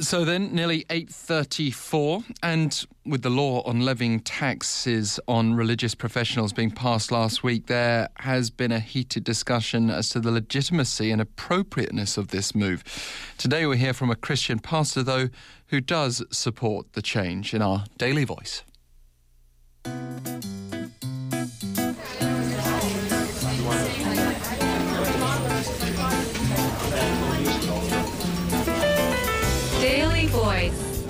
So then, nearly 8:34, and with the law on levying taxes on religious professionals being passed last week, there has been a heated discussion as to the legitimacy and appropriateness of this move. Today, we hear from a Christian pastor, though, who does support the change in our daily voice. Daily Voice.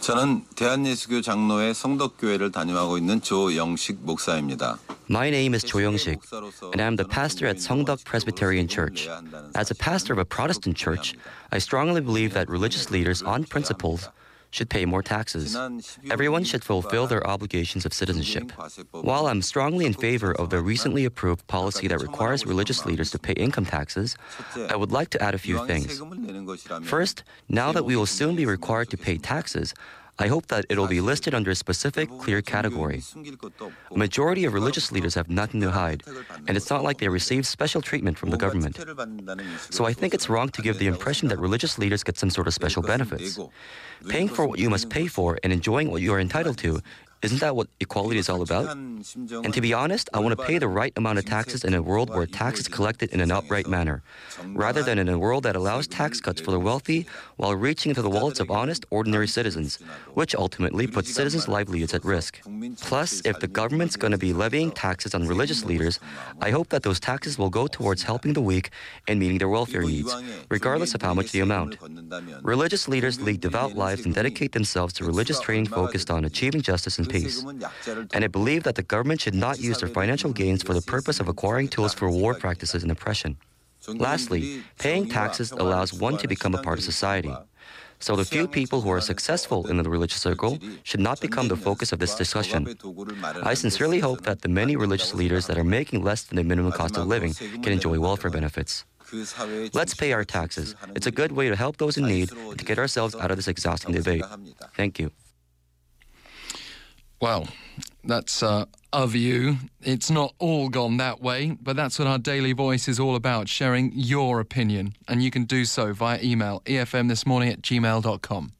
저는 대한예수교 장로회 성덕교회를 담임하고 있는 조영식 목사입니다. My name is Cho Young-sik, and I'm the pastor at Songdeok Presbyterian Church. As a pastor of a Protestant church, I strongly believe that religious leaders, on principles, should pay more taxes. Everyone should fulfill their obligations of citizenship. While I'm strongly in favor of the recently approved policy that requires religious leaders to pay income taxes, I would like to add a few things. First, now that we will soon be required to pay taxes, I hope that it'll be listed under a specific, clear category. A majority of religious leaders have nothing to hide, and it's not like they receive special treatment from the government. So I think it's wrong to give the impression that religious leaders get some sort of special benefits. Paying for what you must pay for and enjoying what you are entitled to isn't that what equality is all about? And to be honest, I want to pay the right amount of taxes in a world where tax is collected in an upright manner, rather than in a world that allows tax cuts for the wealthy while reaching into the wallets of honest, ordinary citizens, which ultimately puts citizens' livelihoods at risk. Plus, if the government's going to be levying taxes on religious leaders, I hope that those taxes will go towards helping the weak and meeting their welfare needs, regardless of how much the amount. Religious leaders lead devout lives and dedicate themselves to religious training focused on achieving justice and peace. And I believe that the government should not use their financial gains for the purpose of acquiring tools for war practices and oppression. Lastly, paying taxes allows one to become a part of society. So the few people who are successful in the religious circle should not become the focus of this discussion. I sincerely hope that the many religious leaders that are making less than the minimum cost of living can enjoy welfare benefits. Let's pay our taxes. It's a good way to help those in need and to get ourselves out of this exhausting debate. Thank you. Well, that's uh, a view. It's not all gone that way, but that's what our daily voice is all about sharing your opinion. And you can do so via email efmthismorning at gmail.com.